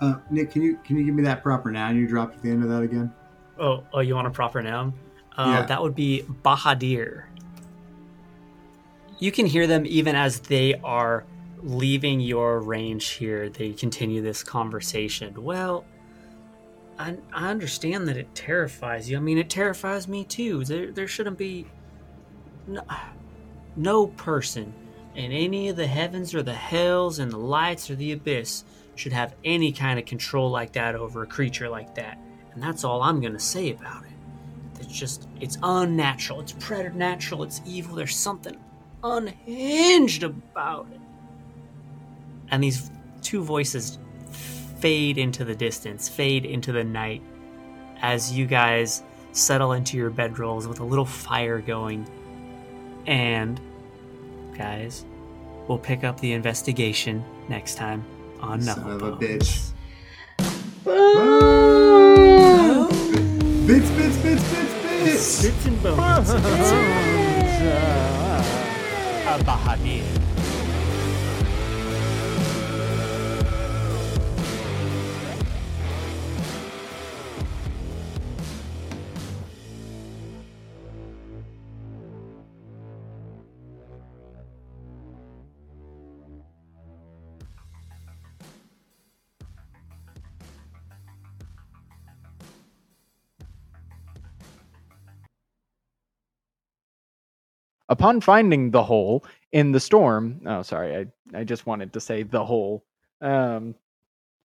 Uh, Nick, can you can you give me that proper noun you dropped at the end of that again? Oh, oh, you want a proper noun? Uh, Yeah. That would be Bahadir. You can hear them even as they are leaving your range here. They continue this conversation. Well, I, I understand that it terrifies you. I mean, it terrifies me too. There, there shouldn't be no, no person in any of the heavens or the hells and the lights or the abyss should have any kind of control like that over a creature like that. And that's all I'm going to say about it. It's just, it's unnatural. It's preternatural. It's evil. There's something unhinged about it. And these two voices fade into the distance, fade into the night as you guys settle into your bedrolls with a little fire going. And, guys, we'll pick up the investigation next time on Son Knuckle of a Bones. bitch. Bits, bits, bits, bits, bits. Bits and bones. A Bahamut. Upon finding the hole in the storm, oh sorry, I, I just wanted to say the hole. Um,